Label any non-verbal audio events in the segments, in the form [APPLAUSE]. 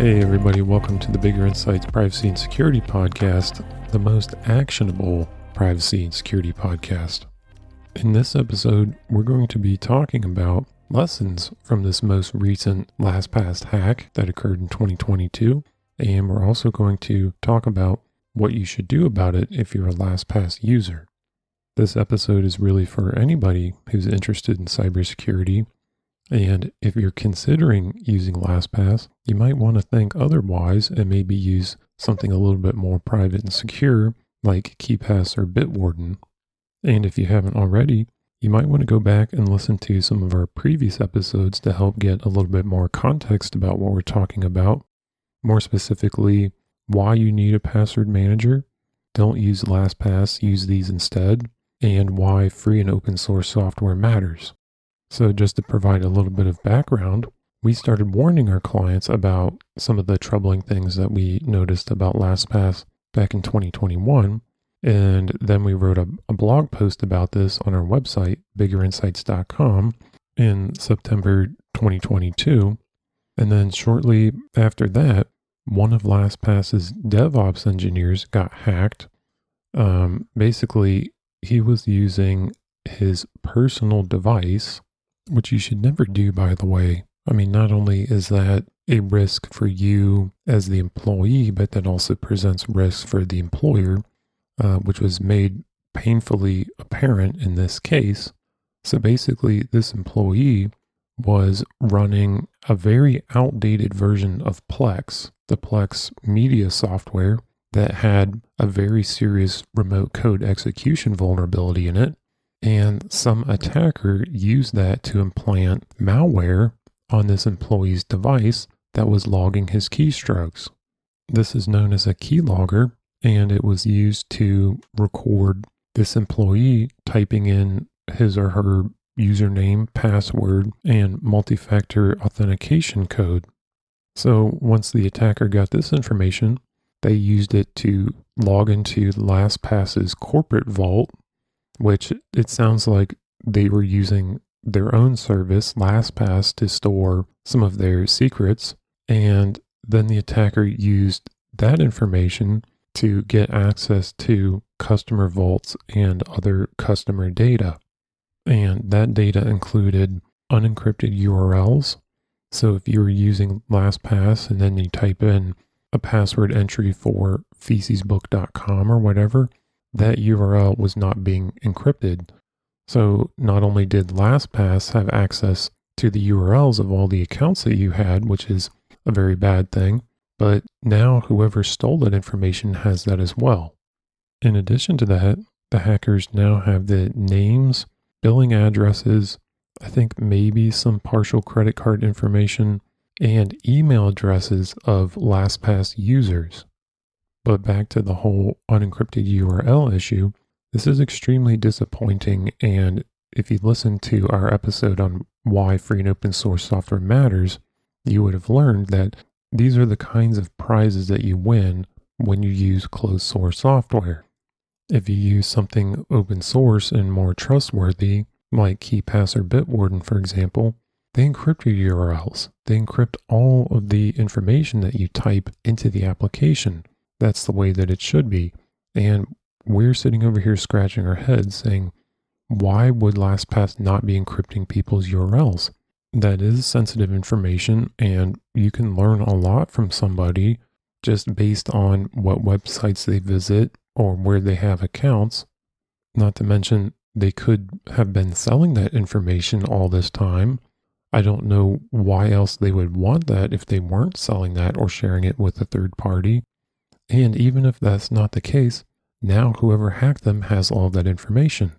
Hey, everybody, welcome to the Bigger Insights Privacy and Security Podcast, the most actionable privacy and security podcast. In this episode, we're going to be talking about lessons from this most recent LastPass hack that occurred in 2022, and we're also going to talk about what you should do about it if you're a LastPass user. This episode is really for anybody who's interested in cybersecurity and if you're considering using LastPass, you might want to think otherwise and maybe use something a little bit more private and secure like KeePass or Bitwarden. And if you haven't already, you might want to go back and listen to some of our previous episodes to help get a little bit more context about what we're talking about. More specifically, why you need a password manager. Don't use LastPass, use these instead, and why free and open source software matters. So, just to provide a little bit of background, we started warning our clients about some of the troubling things that we noticed about LastPass back in 2021. And then we wrote a, a blog post about this on our website, biggerinsights.com, in September 2022. And then shortly after that, one of LastPass's DevOps engineers got hacked. Um, basically, he was using his personal device which you should never do, by the way. I mean, not only is that a risk for you as the employee, but that also presents risk for the employer, uh, which was made painfully apparent in this case. So basically, this employee was running a very outdated version of Plex, the Plex media software that had a very serious remote code execution vulnerability in it. And some attacker used that to implant malware on this employee's device that was logging his keystrokes. This is known as a keylogger, and it was used to record this employee typing in his or her username, password, and multi factor authentication code. So once the attacker got this information, they used it to log into LastPass's corporate vault which it sounds like they were using their own service, LastPass, to store some of their secrets. And then the attacker used that information to get access to customer vaults and other customer data. And that data included unencrypted URLs. So if you were using LastPass and then you type in a password entry for fecesbook.com or whatever, that URL was not being encrypted. So not only did LastPass have access to the URLs of all the accounts that you had, which is a very bad thing, but now whoever stole that information has that as well. In addition to that, the hackers now have the names, billing addresses, I think maybe some partial credit card information, and email addresses of LastPass users. But back to the whole unencrypted URL issue, this is extremely disappointing. And if you listen to our episode on why free and open source software matters, you would have learned that these are the kinds of prizes that you win when you use closed source software. If you use something open source and more trustworthy, like KeePass or Bitwarden, for example, they encrypt your URLs. They encrypt all of the information that you type into the application. That's the way that it should be. And we're sitting over here scratching our heads saying, why would LastPass not be encrypting people's URLs? That is sensitive information, and you can learn a lot from somebody just based on what websites they visit or where they have accounts. Not to mention, they could have been selling that information all this time. I don't know why else they would want that if they weren't selling that or sharing it with a third party. And even if that's not the case, now whoever hacked them has all that information.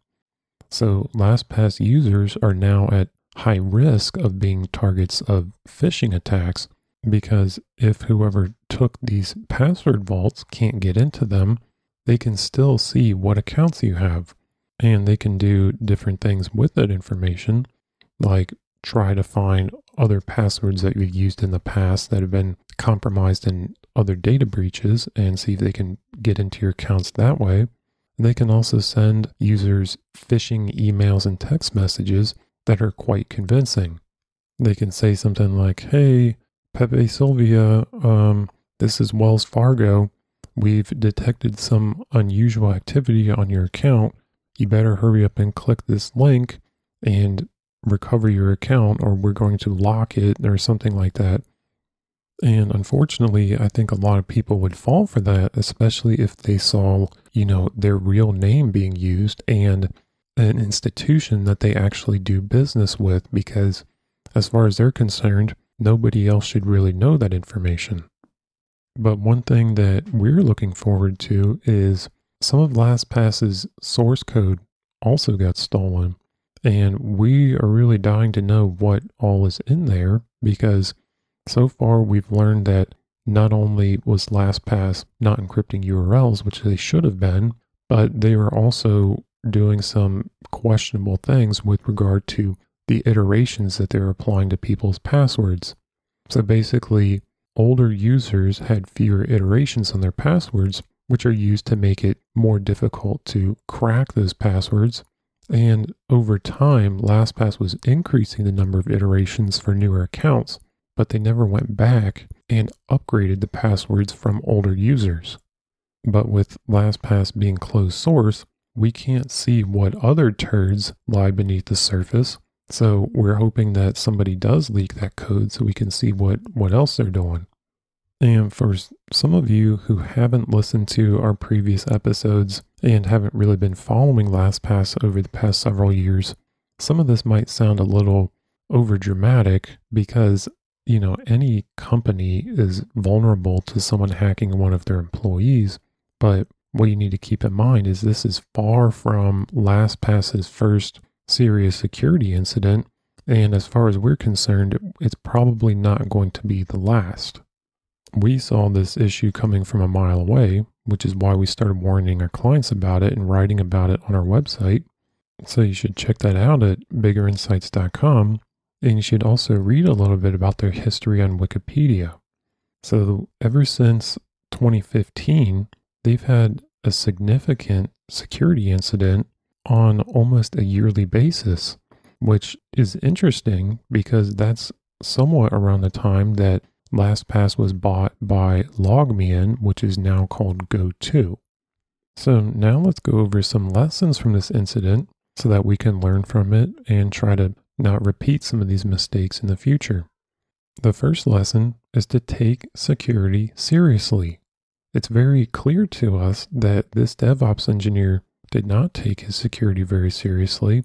So LastPass users are now at high risk of being targets of phishing attacks because if whoever took these password vaults can't get into them, they can still see what accounts you have and they can do different things with that information, like try to find other passwords that you've used in the past that have been compromised in other data breaches and see if they can get into your accounts that way. They can also send users phishing emails and text messages that are quite convincing. They can say something like, Hey, Pepe Sylvia, um, this is Wells Fargo. We've detected some unusual activity on your account. You better hurry up and click this link and recover your account, or we're going to lock it, or something like that. And unfortunately, I think a lot of people would fall for that, especially if they saw, you know, their real name being used and an institution that they actually do business with, because as far as they're concerned, nobody else should really know that information. But one thing that we're looking forward to is some of LastPass's source code also got stolen. And we are really dying to know what all is in there because so far we've learned that not only was LastPass not encrypting URLs, which they should have been, but they were also doing some questionable things with regard to the iterations that they're applying to people's passwords. So basically, older users had fewer iterations on their passwords, which are used to make it more difficult to crack those passwords. And over time, LastPass was increasing the number of iterations for newer accounts, but they never went back and upgraded the passwords from older users. But with LastPass being closed source, we can't see what other turds lie beneath the surface. So we're hoping that somebody does leak that code so we can see what, what else they're doing. And for some of you who haven't listened to our previous episodes and haven't really been following LastPass over the past several years, some of this might sound a little over dramatic because, you know, any company is vulnerable to someone hacking one of their employees. But what you need to keep in mind is this is far from LastPass's first serious security incident. And as far as we're concerned, it's probably not going to be the last. We saw this issue coming from a mile away, which is why we started warning our clients about it and writing about it on our website. So you should check that out at biggerinsights.com. And you should also read a little bit about their history on Wikipedia. So, ever since 2015, they've had a significant security incident on almost a yearly basis, which is interesting because that's somewhat around the time that LastPass was bought by LogMeIn, which is now called GoTo. So now let's go over some lessons from this incident so that we can learn from it and try to not repeat some of these mistakes in the future. The first lesson is to take security seriously. It's very clear to us that this DevOps engineer did not take his security very seriously,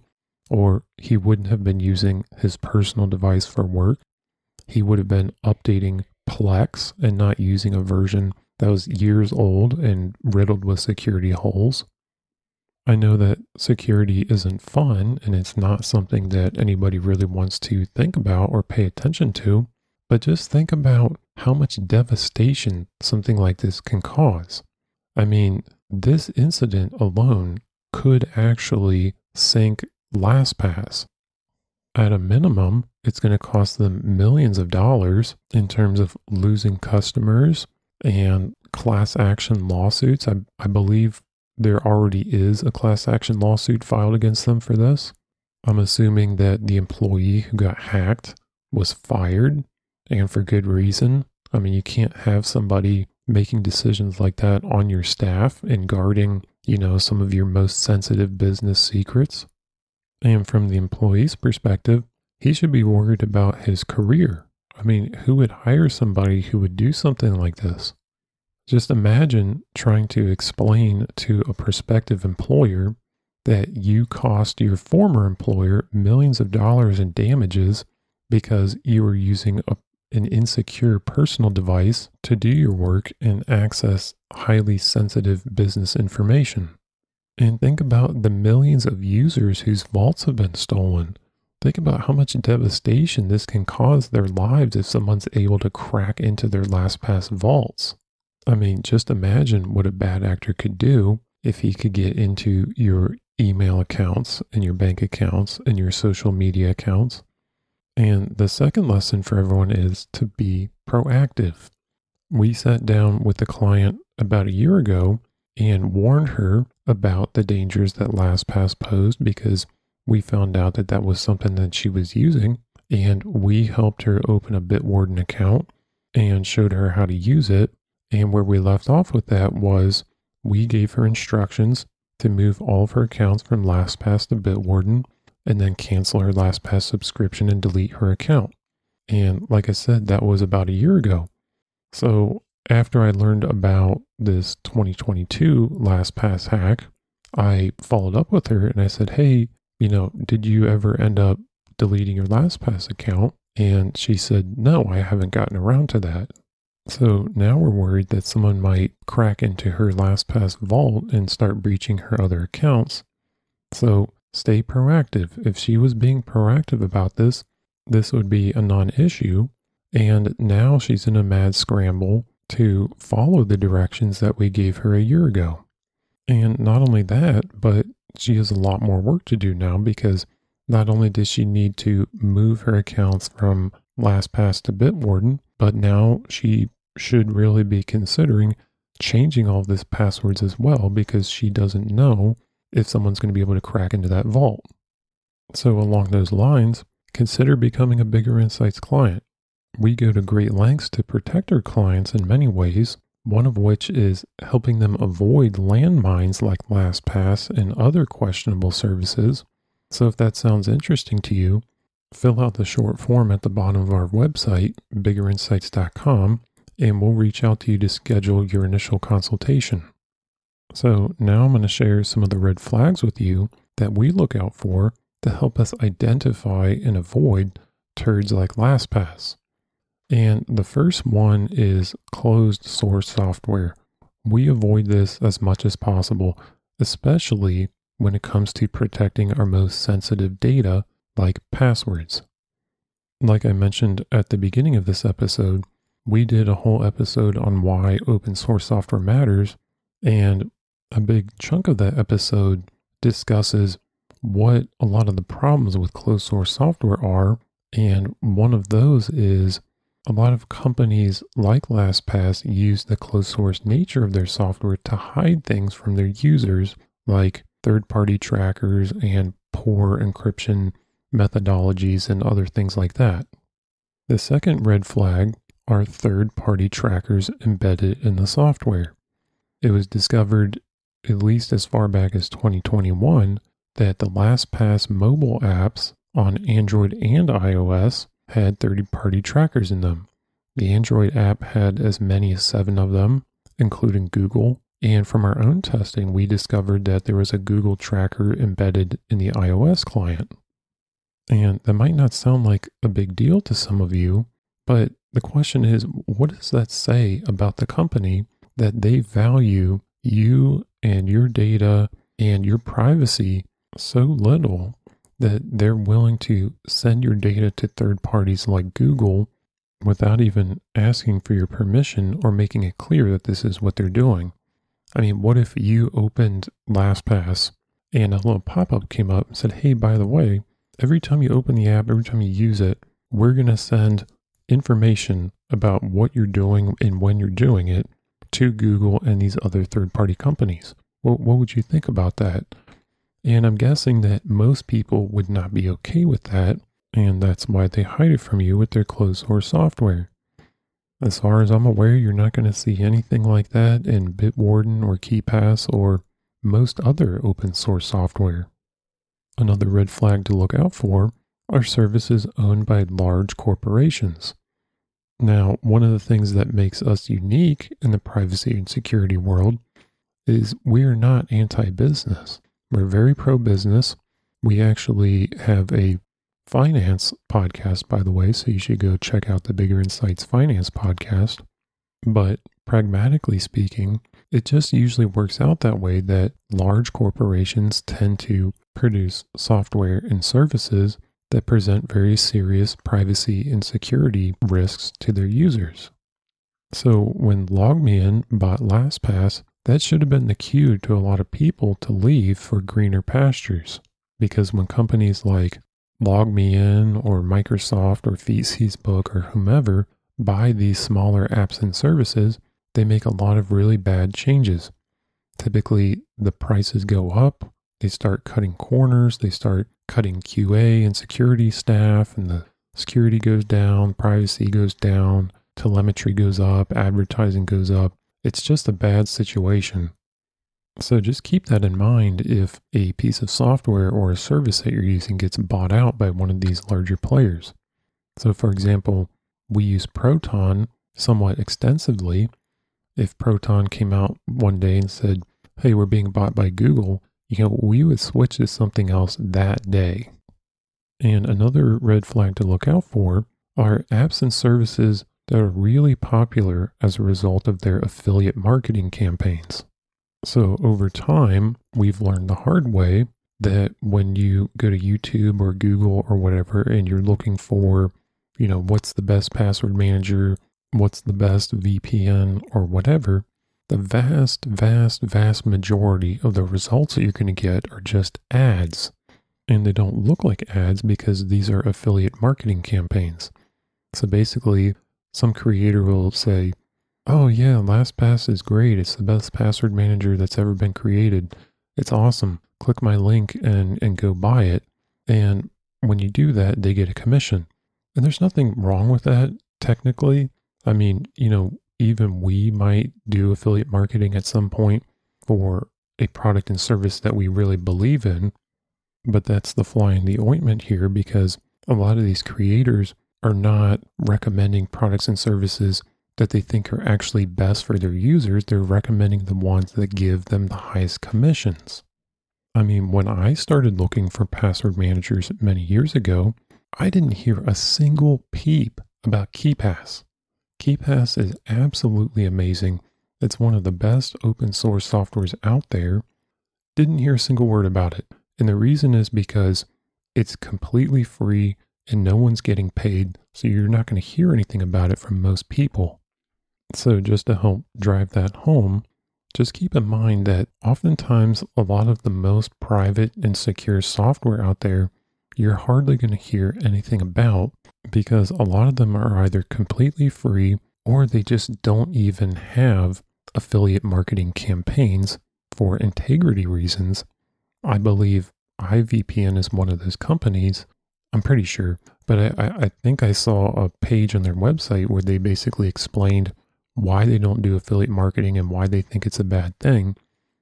or he wouldn't have been using his personal device for work he would have been updating Plex and not using a version that was years old and riddled with security holes. I know that security isn't fun and it's not something that anybody really wants to think about or pay attention to, but just think about how much devastation something like this can cause. I mean, this incident alone could actually sink LastPass. At a minimum, it's going to cost them millions of dollars in terms of losing customers and class action lawsuits. I, I believe there already is a class action lawsuit filed against them for this. I'm assuming that the employee who got hacked was fired and for good reason. I mean, you can't have somebody making decisions like that on your staff and guarding, you know, some of your most sensitive business secrets. And from the employee's perspective, he should be worried about his career. I mean, who would hire somebody who would do something like this? Just imagine trying to explain to a prospective employer that you cost your former employer millions of dollars in damages because you were using a, an insecure personal device to do your work and access highly sensitive business information. And think about the millions of users whose vaults have been stolen Think about how much devastation this can cause their lives if someone's able to crack into their LastPass vaults. I mean, just imagine what a bad actor could do if he could get into your email accounts and your bank accounts and your social media accounts. And the second lesson for everyone is to be proactive. We sat down with the client about a year ago and warned her about the dangers that LastPass posed because we found out that that was something that she was using and we helped her open a Bitwarden account and showed her how to use it. And where we left off with that was we gave her instructions to move all of her accounts from LastPass to Bitwarden and then cancel her LastPass subscription and delete her account. And like I said, that was about a year ago. So after I learned about this 2022 LastPass hack, I followed up with her and I said, Hey, you know, did you ever end up deleting your LastPass account? And she said, No, I haven't gotten around to that. So now we're worried that someone might crack into her LastPass vault and start breaching her other accounts. So stay proactive. If she was being proactive about this, this would be a non issue. And now she's in a mad scramble to follow the directions that we gave her a year ago. And not only that, but she has a lot more work to do now because not only does she need to move her accounts from LastPass to Bitwarden, but now she should really be considering changing all this passwords as well because she doesn't know if someone's going to be able to crack into that vault. So, along those lines, consider becoming a Bigger Insights client. We go to great lengths to protect our clients in many ways, one of which is helping them avoid landmines like LastPass and other questionable services. So, if that sounds interesting to you, fill out the short form at the bottom of our website, biggerinsights.com, and we'll reach out to you to schedule your initial consultation. So, now I'm going to share some of the red flags with you that we look out for to help us identify and avoid turds like LastPass. And the first one is closed source software. We avoid this as much as possible, especially when it comes to protecting our most sensitive data like passwords. Like I mentioned at the beginning of this episode, we did a whole episode on why open source software matters, and a big chunk of that episode discusses what a lot of the problems with closed source software are. And one of those is a lot of companies like LastPass use the closed source nature of their software to hide things from their users, like third party trackers and poor encryption methodologies and other things like that. The second red flag are third party trackers embedded in the software. It was discovered, at least as far back as 2021, that the LastPass mobile apps on Android and iOS had 30 party trackers in them. The Android app had as many as seven of them, including Google. And from our own testing, we discovered that there was a Google tracker embedded in the iOS client. And that might not sound like a big deal to some of you, but the question is what does that say about the company that they value you and your data and your privacy so little that they're willing to send your data to third parties like Google without even asking for your permission or making it clear that this is what they're doing. I mean, what if you opened LastPass and a little pop up came up and said, hey, by the way, every time you open the app, every time you use it, we're going to send information about what you're doing and when you're doing it to Google and these other third party companies. Well, what would you think about that? And I'm guessing that most people would not be okay with that, and that's why they hide it from you with their closed source software. As far as I'm aware, you're not going to see anything like that in Bitwarden or KeePass or most other open source software. Another red flag to look out for are services owned by large corporations. Now, one of the things that makes us unique in the privacy and security world is we are not anti business. We're very pro business. We actually have a finance podcast, by the way, so you should go check out the Bigger Insights Finance podcast. But pragmatically speaking, it just usually works out that way that large corporations tend to produce software and services that present very serious privacy and security risks to their users. So when LogMeIn bought LastPass, that should have been the cue to a lot of people to leave for greener pastures. Because when companies like LogMeIn or Microsoft or Facebook or whomever buy these smaller apps and services, they make a lot of really bad changes. Typically, the prices go up, they start cutting corners, they start cutting QA and security staff, and the security goes down, privacy goes down, telemetry goes up, advertising goes up. It's just a bad situation. So just keep that in mind if a piece of software or a service that you're using gets bought out by one of these larger players. So, for example, we use Proton somewhat extensively. If Proton came out one day and said, Hey, we're being bought by Google, you know, we would switch to something else that day. And another red flag to look out for are apps and services that are really popular as a result of their affiliate marketing campaigns. So over time, we've learned the hard way that when you go to YouTube or Google or whatever and you're looking for, you know, what's the best password manager, what's the best VPN or whatever, the vast, vast, vast majority of the results that you're going to get are just ads. And they don't look like ads because these are affiliate marketing campaigns. So basically, some creator will say, Oh, yeah, LastPass is great. It's the best password manager that's ever been created. It's awesome. Click my link and, and go buy it. And when you do that, they get a commission. And there's nothing wrong with that, technically. I mean, you know, even we might do affiliate marketing at some point for a product and service that we really believe in. But that's the fly in the ointment here because a lot of these creators are not recommending products and services that they think are actually best for their users. They're recommending the ones that give them the highest commissions. I mean, when I started looking for password managers many years ago, I didn't hear a single peep about KeePass. KeePass is absolutely amazing. It's one of the best open source softwares out there. Didn't hear a single word about it. And the reason is because it's completely free and no one's getting paid. So you're not going to hear anything about it from most people. So just to help drive that home, just keep in mind that oftentimes a lot of the most private and secure software out there, you're hardly going to hear anything about because a lot of them are either completely free or they just don't even have affiliate marketing campaigns for integrity reasons I believe iVPN is one of those companies. I'm pretty sure, but I, I think I saw a page on their website where they basically explained why they don't do affiliate marketing and why they think it's a bad thing.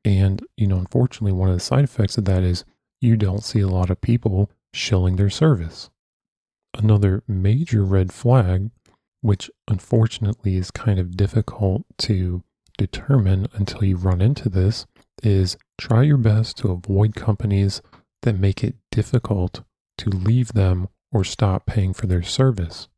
And, you know, unfortunately, one of the side effects of that is you don't see a lot of people shilling their service. Another major red flag, which unfortunately is kind of difficult to determine until you run into this, is try your best to avoid companies that make it difficult to leave them or stop paying for their service.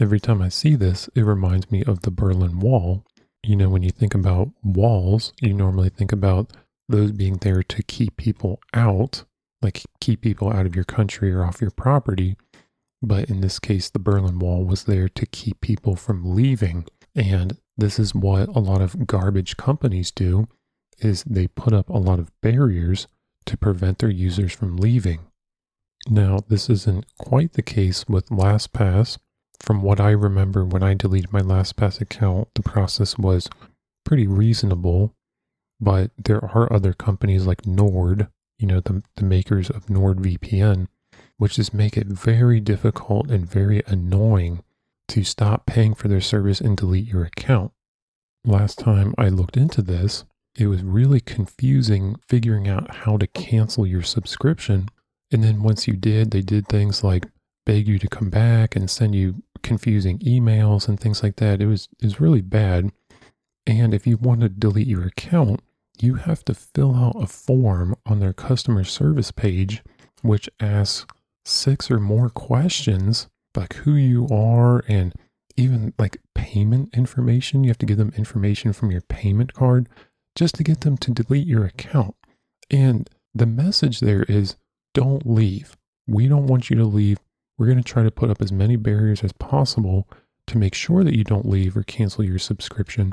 Every time I see this, it reminds me of the Berlin Wall. You know, when you think about walls, you normally think about those being there to keep people out, like keep people out of your country or off your property. But in this case, the Berlin Wall was there to keep people from leaving. And this is what a lot of garbage companies do is they put up a lot of barriers to prevent their users from leaving. Now, this isn't quite the case with LastPass. From what I remember when I deleted my LastPass account, the process was pretty reasonable, but there are other companies like Nord, you know, the, the makers of NordVPN, which just make it very difficult and very annoying to stop paying for their service and delete your account. Last time I looked into this, it was really confusing figuring out how to cancel your subscription. And then once you did, they did things like beg you to come back and send you confusing emails and things like that. It was it was really bad. And if you want to delete your account, you have to fill out a form on their customer service page which asks six or more questions like who you are and even like payment information. You have to give them information from your payment card just to get them to delete your account. And the message there is don't leave. We don't want you to leave. We're going to try to put up as many barriers as possible to make sure that you don't leave or cancel your subscription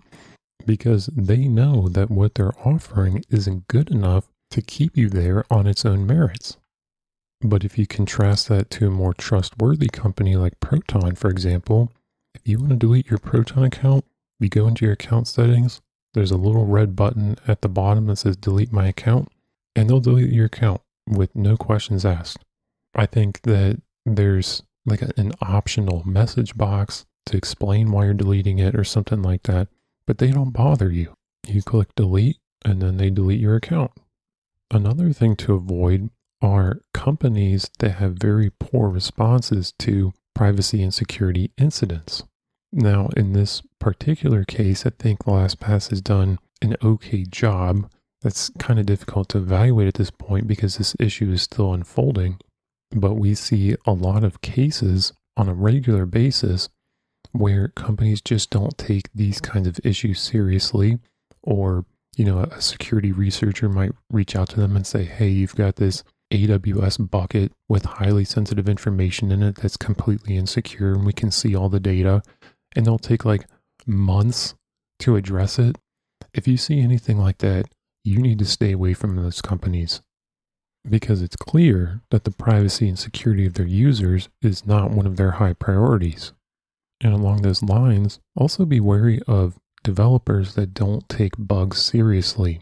because they know that what they're offering isn't good enough to keep you there on its own merits. But if you contrast that to a more trustworthy company like Proton, for example, if you want to delete your Proton account, you go into your account settings, there's a little red button at the bottom that says delete my account, and they'll delete your account with no questions asked. I think that there's like an optional message box to explain why you're deleting it or something like that, but they don't bother you. You click delete and then they delete your account. Another thing to avoid are companies that have very poor responses to privacy and security incidents. Now, in this particular case, I think LastPass has done an okay job. That's kind of difficult to evaluate at this point because this issue is still unfolding. But we see a lot of cases on a regular basis where companies just don't take these kinds of issues seriously or you know a security researcher might reach out to them and say hey you've got this AWS bucket with highly sensitive information in it that's completely insecure and we can see all the data and they'll take like months to address it if you see anything like that you need to stay away from those companies because it's clear that the privacy and security of their users is not one of their high priorities. And along those lines, also be wary of developers that don't take bugs seriously.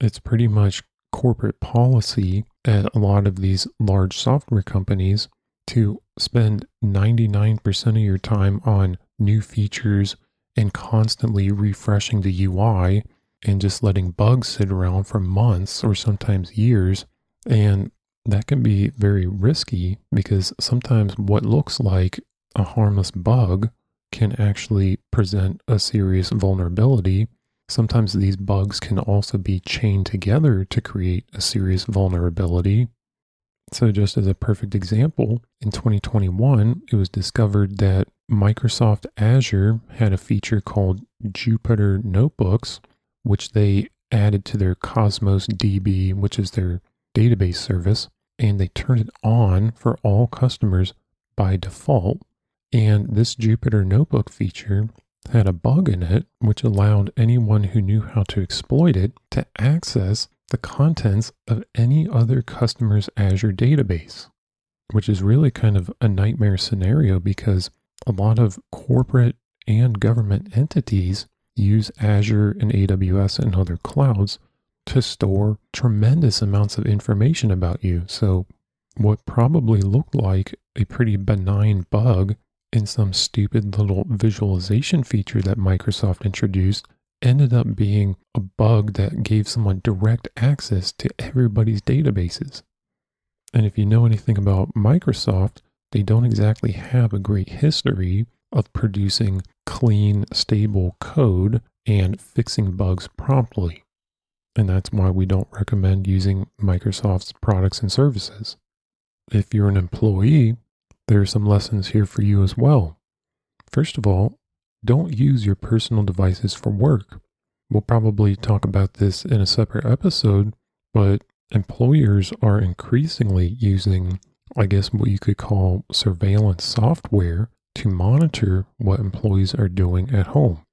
It's pretty much corporate policy at a lot of these large software companies to spend 99% of your time on new features and constantly refreshing the UI and just letting bugs sit around for months or sometimes years and that can be very risky because sometimes what looks like a harmless bug can actually present a serious vulnerability. Sometimes these bugs can also be chained together to create a serious vulnerability. So, just as a perfect example, in 2021, it was discovered that Microsoft Azure had a feature called Jupyter Notebooks, which they added to their Cosmos DB, which is their database service and they turned it on for all customers by default. And this Jupyter Notebook feature had a bug in it which allowed anyone who knew how to exploit it to access the contents of any other customer's Azure database, which is really kind of a nightmare scenario because a lot of corporate and government entities use Azure and AWS and other clouds to store tremendous amounts of information about you. So, what probably looked like a pretty benign bug in some stupid little visualization feature that Microsoft introduced ended up being a bug that gave someone direct access to everybody's databases. And if you know anything about Microsoft, they don't exactly have a great history of producing clean, stable code and fixing bugs promptly. And that's why we don't recommend using Microsoft's products and services. If you're an employee, there are some lessons here for you as well. First of all, don't use your personal devices for work. We'll probably talk about this in a separate episode, but employers are increasingly using, I guess, what you could call surveillance software to monitor what employees are doing at home.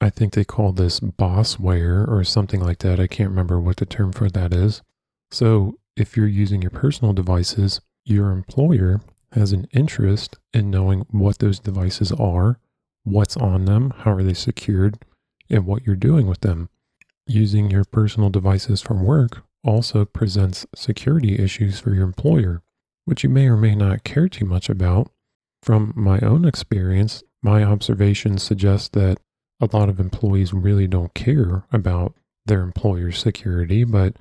I think they call this bossware or something like that. I can't remember what the term for that is. So, if you're using your personal devices, your employer has an interest in knowing what those devices are, what's on them, how are they secured, and what you're doing with them. Using your personal devices for work also presents security issues for your employer, which you may or may not care too much about. From my own experience, my observations suggest that a lot of employees really don't care about their employer's security, but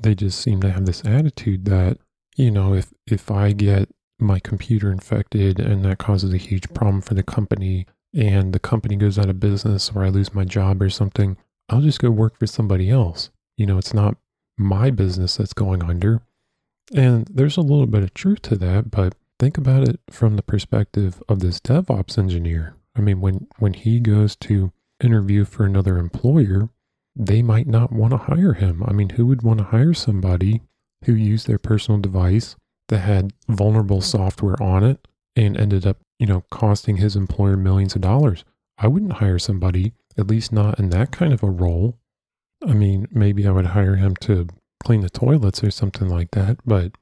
they just seem to have this attitude that, you know, if, if I get my computer infected and that causes a huge mm. problem for the company and the company goes out of business or I lose my job or something, I'll just go work for somebody else. You know, it's not my business that's going under. And there's a little bit of truth to that, but think about it from the perspective of this DevOps engineer I mean, when, when he goes to interview for another employer, they might not want to hire him. I mean, who would want to hire somebody who used their personal device that had vulnerable software on it and ended up, you know, costing his employer millions of dollars? I wouldn't hire somebody, at least not in that kind of a role. I mean, maybe I would hire him to clean the toilets or something like that, but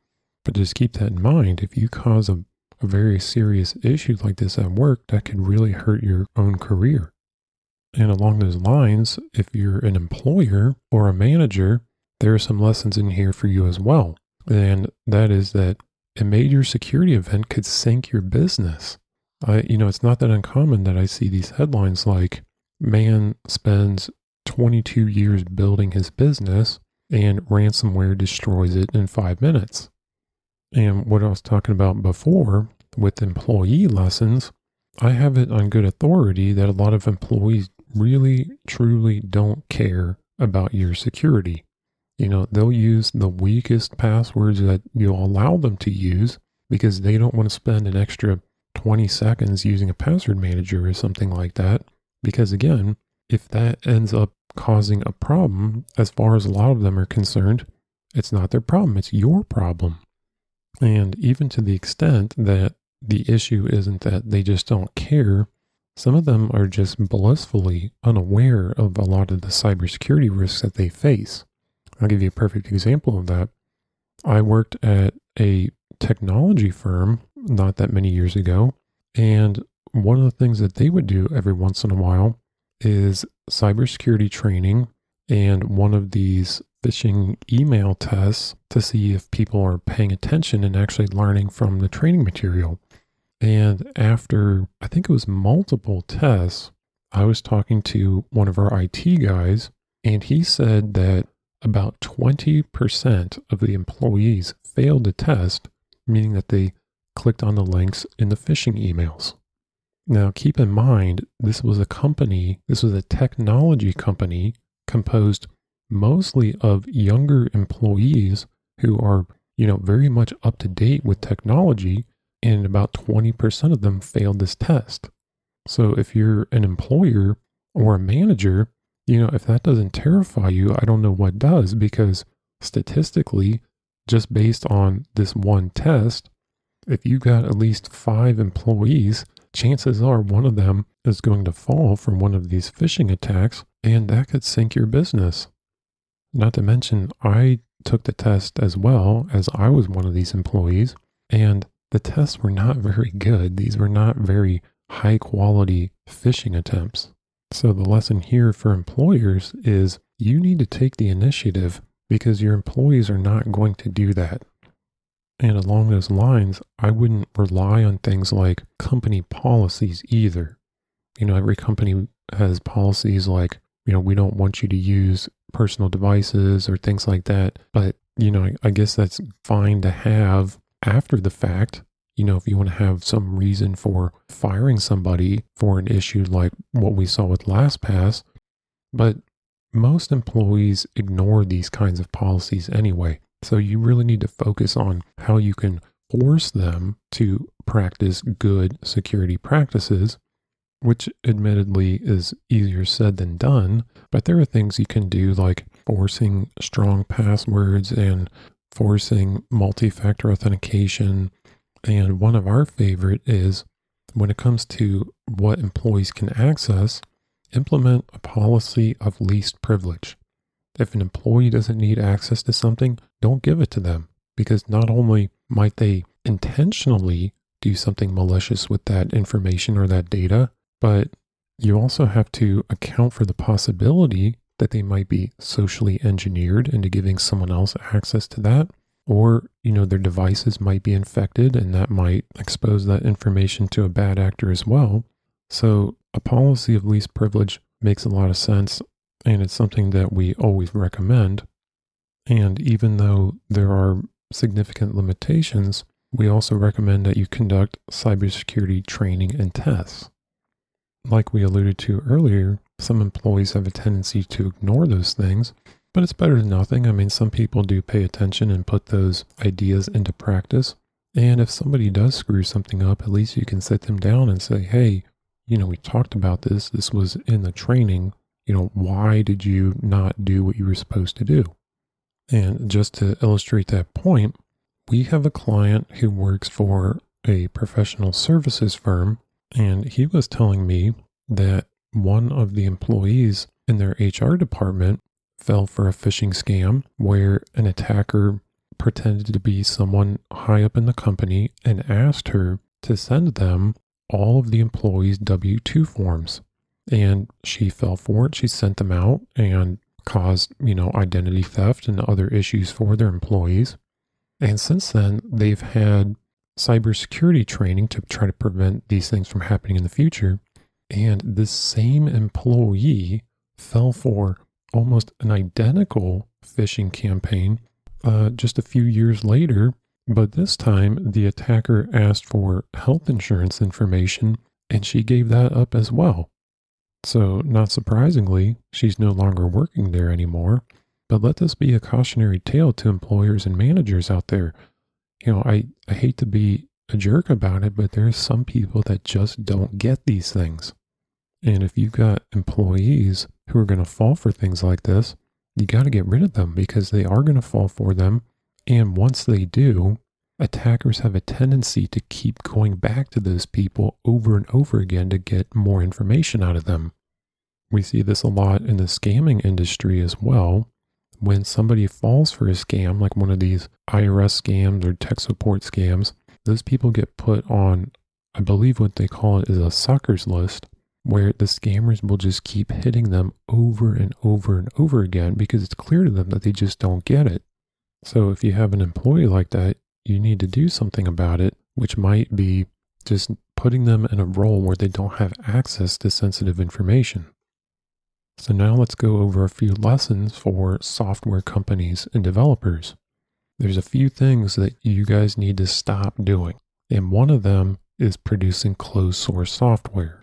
but just keep that in mind. If you cause a a very serious issue like this at work, that could really hurt your own career. And along those lines, if you're an employer or a manager, there are some lessons in here for you as well. And that is that a major security event could sink your business. I, you know, it's not that uncommon that I see these headlines like, man spends 22 years building his business and ransomware destroys it in five minutes. And what I was talking about before with employee lessons, I have it on good authority that a lot of employees really, truly don't care about your security. You know, they'll use the weakest passwords that you'll allow them to use because they don't want to spend an extra 20 seconds using a password manager or something like that. Because again, if that ends up causing a problem, as far as a lot of them are concerned, it's not their problem, it's your problem. And even to the extent that the issue isn't that they just don't care, some of them are just blissfully unaware of a lot of the cybersecurity risks that they face. I'll give you a perfect example of that. I worked at a technology firm not that many years ago, and one of the things that they would do every once in a while is cybersecurity training and one of these phishing email tests to see if people are paying attention and actually learning from the training material. And after, I think it was multiple tests, I was talking to one of our IT guys, and he said that about 20% of the employees failed the test, meaning that they clicked on the links in the phishing emails. Now, keep in mind, this was a company, this was a technology company composed mostly of younger employees who are, you know, very much up to date with technology, and about 20% of them failed this test. So if you're an employer or a manager, you know, if that doesn't terrify you, I don't know what does, because statistically, just based on this one test, if you got at least five employees, chances are one of them is going to fall from one of these phishing attacks, and that could sink your business. Not to mention, I took the test as well as I was one of these employees, and the tests were not [LAUGHS] very good. These were not very high quality phishing attempts. So, the lesson here for employers is you need to take the initiative because your employees are not going to do that. And along those lines, I wouldn't rely on things like company policies either. You know, every company has policies like, you know, we don't want you to use personal devices or things like that. But, you know, I guess that's fine to have after the fact. You know, if you want to have some reason for firing somebody for an issue like what we saw with LastPass, but most employees ignore these kinds of policies anyway. So you really need to focus on how you can force them to practice good security practices, which admittedly is easier said than done. But there are things you can do like forcing strong passwords and forcing multi factor authentication. And one of our favorite is when it comes to what employees can access, implement a policy of least privilege. If an employee doesn't need access to something, don't give it to them because not only might they intentionally do something malicious with that information or that data, but you also have to account for the possibility that they might be socially engineered into giving someone else access to that or you know their devices might be infected and that might expose that information to a bad actor as well so a policy of least privilege makes a lot of sense and it's something that we always recommend. And even though there are significant limitations, we also recommend that you conduct cybersecurity training and tests. Like we alluded to earlier, some employees have a tendency to ignore those things, but it's better than nothing. I mean, some people do pay attention and put those ideas into practice. And if somebody does screw something up, at least you can sit them down and say, hey, you know, we talked about this. This was in the training you know, why did you not do what you were supposed to do? And just to illustrate that point, we have a client who works for a professional services firm, and he was telling me that one of the employees in their HR department fell for a phishing scam where an attacker pretended to be someone high up in the company and asked her to send them all of the employees' W 2 forms and she fell for it. She sent them out and caused, you know, identity theft and other issues for their employees. And since then, they've had cybersecurity training to try to prevent these things from happening in the future. And this same employee fell for almost an identical phishing campaign uh, just a few years later. But this time, the attacker asked for health insurance information and she gave that up as well. So, not surprisingly, she's no longer working there anymore. But let this be a cautionary tale to employers and managers out there. You know, I, I hate to be a jerk about it, but there's some people that just don't get these things. And if you've got employees who are going to fall for things like this, you got to get rid of them because they are going to fall for them. And once they do, attackers have a tendency to keep going back to those people over and over again to get more information out of them. We see this a lot in the scamming industry as well. When somebody falls for a scam, like one of these IRS scams or tech support scams, those people get put on, I believe what they call it is a suckers list, where the scammers will just keep hitting them over and over and over again because it's clear to them that they just don't get it. So if you have an employee like that, you need to do something about it, which might be just putting them in a role where they don't have access to sensitive information. So now let's go over a few lessons for software companies and developers. There's a few things that you guys need to stop doing. And one of them is producing closed source software,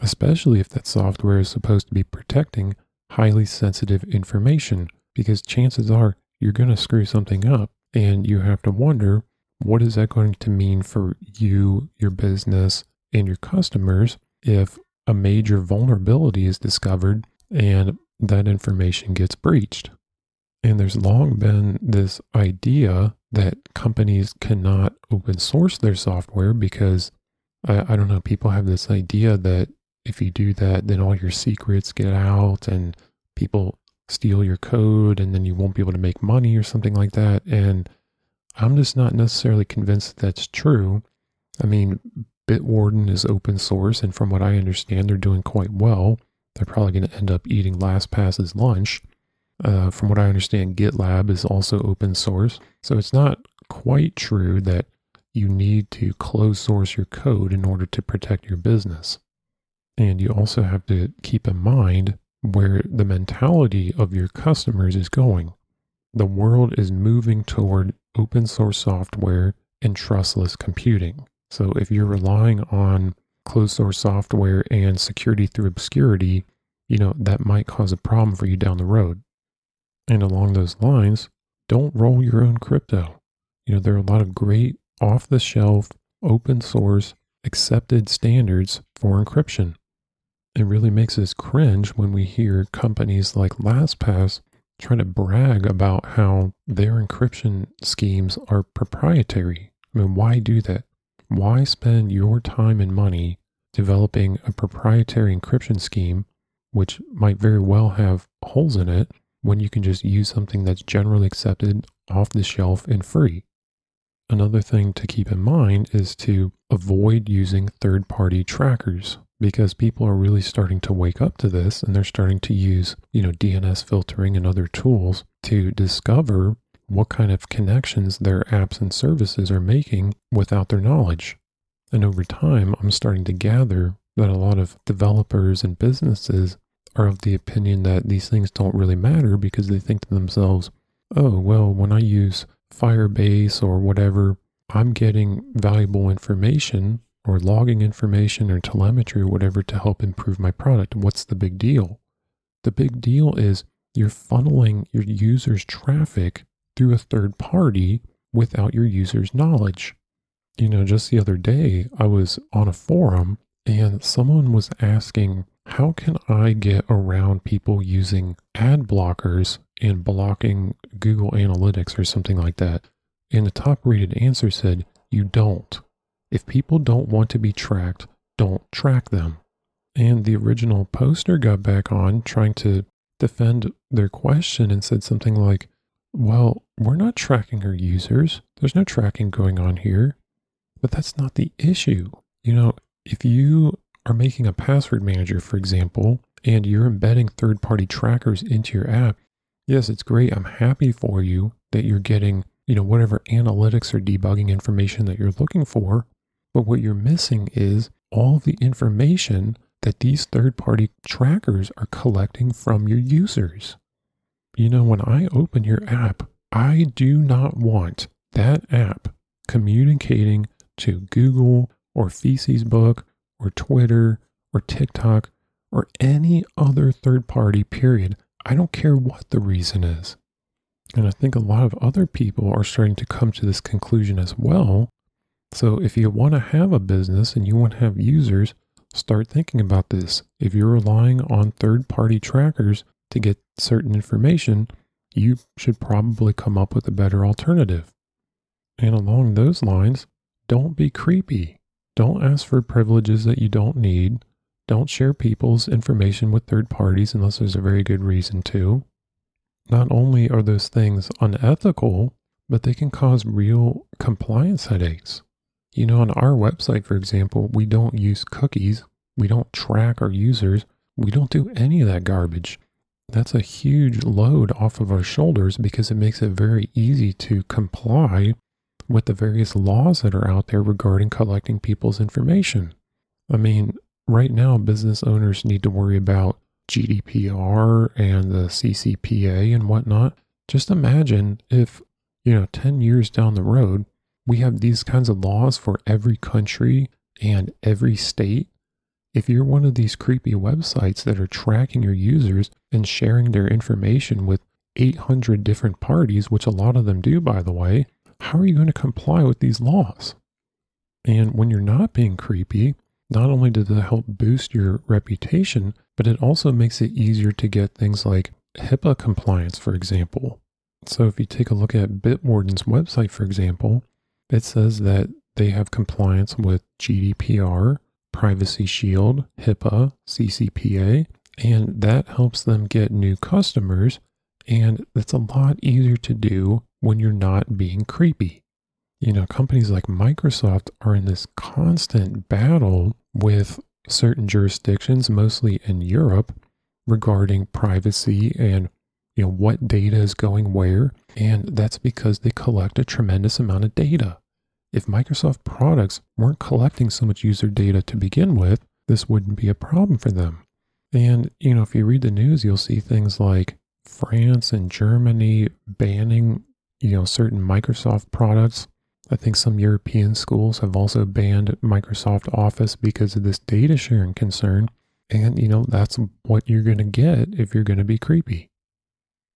especially if that software is supposed to be protecting highly sensitive information, because chances are you're going to screw something up and you have to wonder what is that going to mean for you, your business, and your customers if a major vulnerability is discovered and that information gets breached. And there's long been this idea that companies cannot open source their software because I, I, don't know, people have this idea that if you do that, then all your secrets get out and people steal your code and then you won't be able to make money or something like that. And I'm just not necessarily convinced that that's true. I mean, Bitwarden is open source, and from what I understand, they're doing quite well. They're probably going to end up eating LastPass's lunch. Uh, from what I understand, GitLab is also open source. So it's not quite true that you need to close source your code in order to protect your business. And you also have to keep in mind where the mentality of your customers is going. The world is moving toward open source software and trustless computing. So if you're relying on closed source software and security through obscurity, you know, that might cause a problem for you down the road. And along those lines, don't roll your own crypto. You know, there are a lot of great off the shelf, open source, accepted standards for encryption. It really makes us cringe when we hear companies like LastPass try to brag about how their encryption schemes are proprietary. I mean, why do that? Why spend your time and money developing a proprietary encryption scheme, which might very well have holes in it, when you can just use something that's generally accepted off the shelf and free? Another thing to keep in mind is to avoid using third party trackers because people are really starting to wake up to this and they're starting to use, you know, DNS filtering and other tools to discover what kind of connections their apps and services are making without their knowledge. And over time, I'm starting to gather that a lot of developers and businesses are of the opinion that these things don't really matter because they think to themselves, oh, well, when I use Firebase or whatever, I'm getting valuable information or logging information or telemetry or whatever to help improve my product. What's the big deal? The big deal is you're funneling your users' traffic through a third party without your users' knowledge. You know, just the other day, I was on a forum and someone was asking, How can I get around people using ad blockers and blocking Google Analytics or something like that? And the top rated answer said, You don't. If people don't want to be tracked, don't track them. And the original poster got back on trying to defend their question and said something like, Well, we're not tracking our users. There's no tracking going on here. But that's not the issue. You know, if you are making a password manager, for example, and you're embedding third party trackers into your app, yes, it's great. I'm happy for you that you're getting you know, whatever analytics or debugging information that you're looking for. But what you're missing is all the information that these third party trackers are collecting from your users. You know, when I open your app, I do not want that app communicating to Google or Facebook or Twitter or TikTok or any other third party, period. I don't care what the reason is. And I think a lot of other people are starting to come to this conclusion as well. So if you want to have a business and you want to have users, start thinking about this. If you're relying on third party trackers to get certain information, you should probably come up with a better alternative. And along those lines, don't be creepy. Don't ask for privileges that you don't need. Don't share people's information with third parties unless there's a very good reason to. Not only are those things unethical, but they can cause real compliance headaches. You know, on our website, for example, we don't use cookies, we don't track our users, we don't do any of that garbage. That's a huge load off of our shoulders because it makes it very easy to comply with the various laws that are out there regarding collecting people's information. I mean, right now, business owners need to worry about GDPR and the CCPA and whatnot. Just imagine if, you know, 10 years down the road, we have these kinds of laws for every country and every state. If you're one of these creepy websites that are tracking your users and sharing their information with 800 different parties, which a lot of them do, by the way, how are you going to comply with these laws? And when you're not being creepy, not only does it help boost your reputation, but it also makes it easier to get things like HIPAA compliance, for example. So if you take a look at Bitwarden's website, for example, it says that they have compliance with GDPR, Privacy Shield, HIPAA, CCPA, and that helps them get new customers. And that's a lot easier to do when you're not being creepy. You know, companies like Microsoft are in this constant battle with certain jurisdictions, mostly in Europe, regarding privacy and you know what data is going where and that's because they collect a tremendous amount of data if microsoft products weren't collecting so much user data to begin with this wouldn't be a problem for them and you know if you read the news you'll see things like france and germany banning you know certain microsoft products I think some European schools have also banned Microsoft Office because of this data sharing concern. And, you know, that's what you're going to get if you're going to be creepy.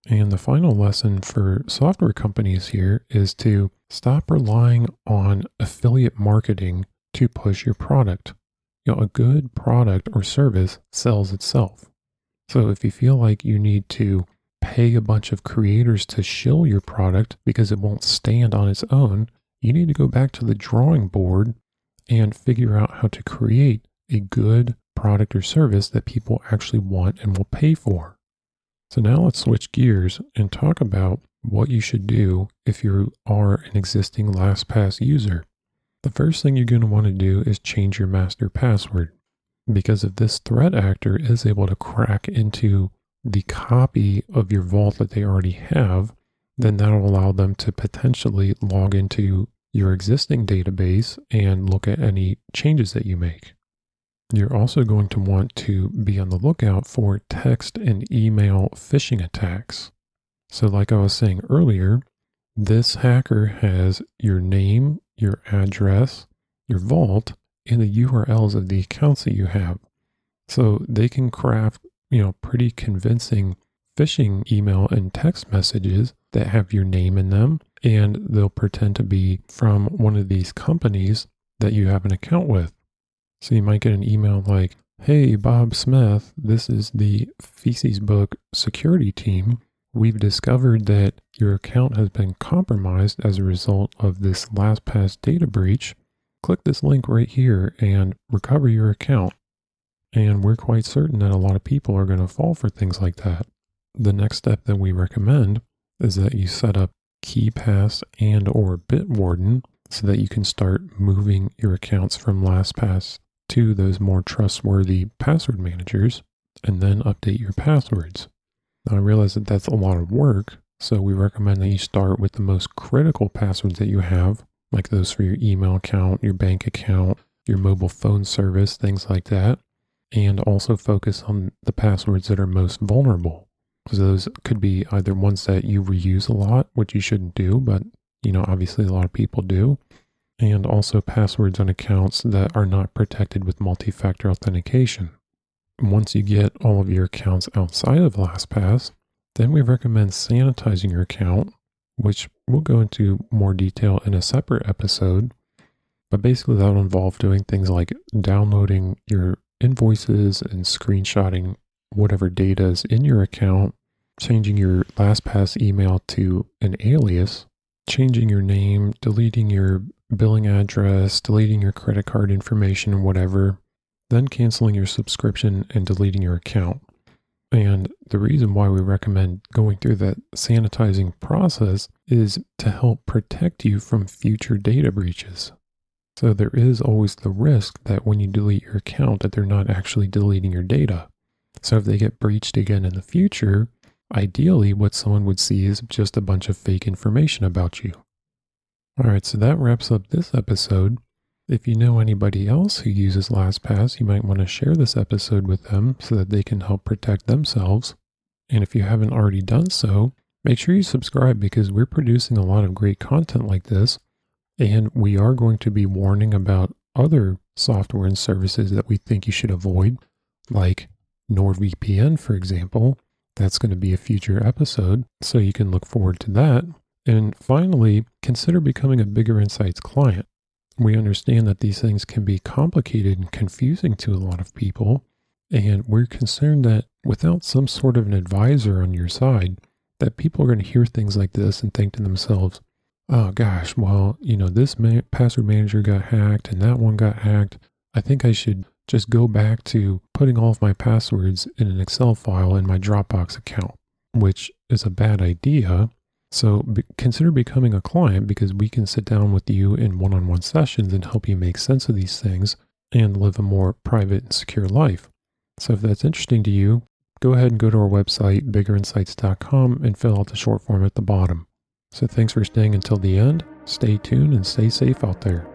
And the final lesson for software companies here is to stop relying on affiliate marketing to push your product. You know, a good product or service sells itself. So if you feel like you need to pay a bunch of creators to shill your product because it won't stand on its own, you need to go back to the drawing board and figure out how to create a good product or service that people actually want and will pay for. So now let's switch gears and talk about what you should do if you are an existing LastPass user. The first thing you're going to want to do is change your master password because if this threat actor is able to crack into the copy of your vault that they already have, then that'll allow them to potentially log into your existing database and look at any changes that you make. You're also going to want to be on the lookout for text and email phishing attacks. So, like I was saying earlier, this hacker has your name, your address, your vault, and the URLs of the accounts that you have. So they can craft, you know, pretty convincing phishing email and text messages that have your name in them, and they'll pretend to be from one of these companies that you have an account with. So you might get an email like, Hey, Bob Smith, this is the Feces Book security team. We've discovered that your account has been compromised as a result of this LastPass data breach. Click this link right here and recover your account. And we're quite certain that a lot of people are going to fall for things like that. The next step that we recommend is that you set up KeePass and or Bitwarden so that you can start moving your accounts from LastPass to those more trustworthy password managers and then update your passwords. Now I realize that that's a lot of work, So we recommend that you start with the most critical passwords that you have, like those for your email account, your bank account, your mobile phone service, things like that. And also focus on the passwords that are most vulnerable. Because those could be either ones that you reuse a lot, which you shouldn't do, but you know, obviously a lot of people do. And also passwords on accounts that are not protected with multi factor authentication. Once you get all of your accounts outside of LastPass, then we recommend sanitizing your account, which we'll go into more detail in a separate episode. But basically, that'll involve doing things like downloading your invoices and screenshotting whatever data is in your account, changing your LastPass email to an alias, changing your name, deleting your billing address, deleting your credit card information, whatever, then canceling your subscription and deleting your account. And the reason why we recommend going through that sanitizing process is to help protect you from future data breaches. So there is always the risk that when you delete your account that they're not actually deleting your data. So if they get breached again in the future, ideally what someone would see is just a bunch of fake information about you. All right, so that wraps up this episode. If you know anybody else who uses LastPass, you might want to share this episode with them so that they can help protect themselves. And if you haven't already done so, make sure you subscribe because we're producing a lot of great content like this. And we are going to be warning about other software and services that we think you should avoid, like NordVPN, for example. That's going to be a future episode, so you can look forward to that. And finally, consider becoming a Bigger Insights client we understand that these things can be complicated and confusing to a lot of people. And we're concerned that without some sort of an advisor on your side, that people are going to hear things like this and think to themselves, oh gosh, well, you know, this ma- password manager got hacked and that one got hacked. I think I should just go back to putting all of my passwords in an Excel file in my Dropbox account, which is a bad idea so be, consider becoming a client because we can sit down with you in one on one sessions and help you make sense of these things and live a more private and secure life. So if that's interesting to you, go ahead and go to our website, biggerinsights.com, and fill out the short form at the bottom. So thanks for staying until the end. Stay tuned and stay safe out there.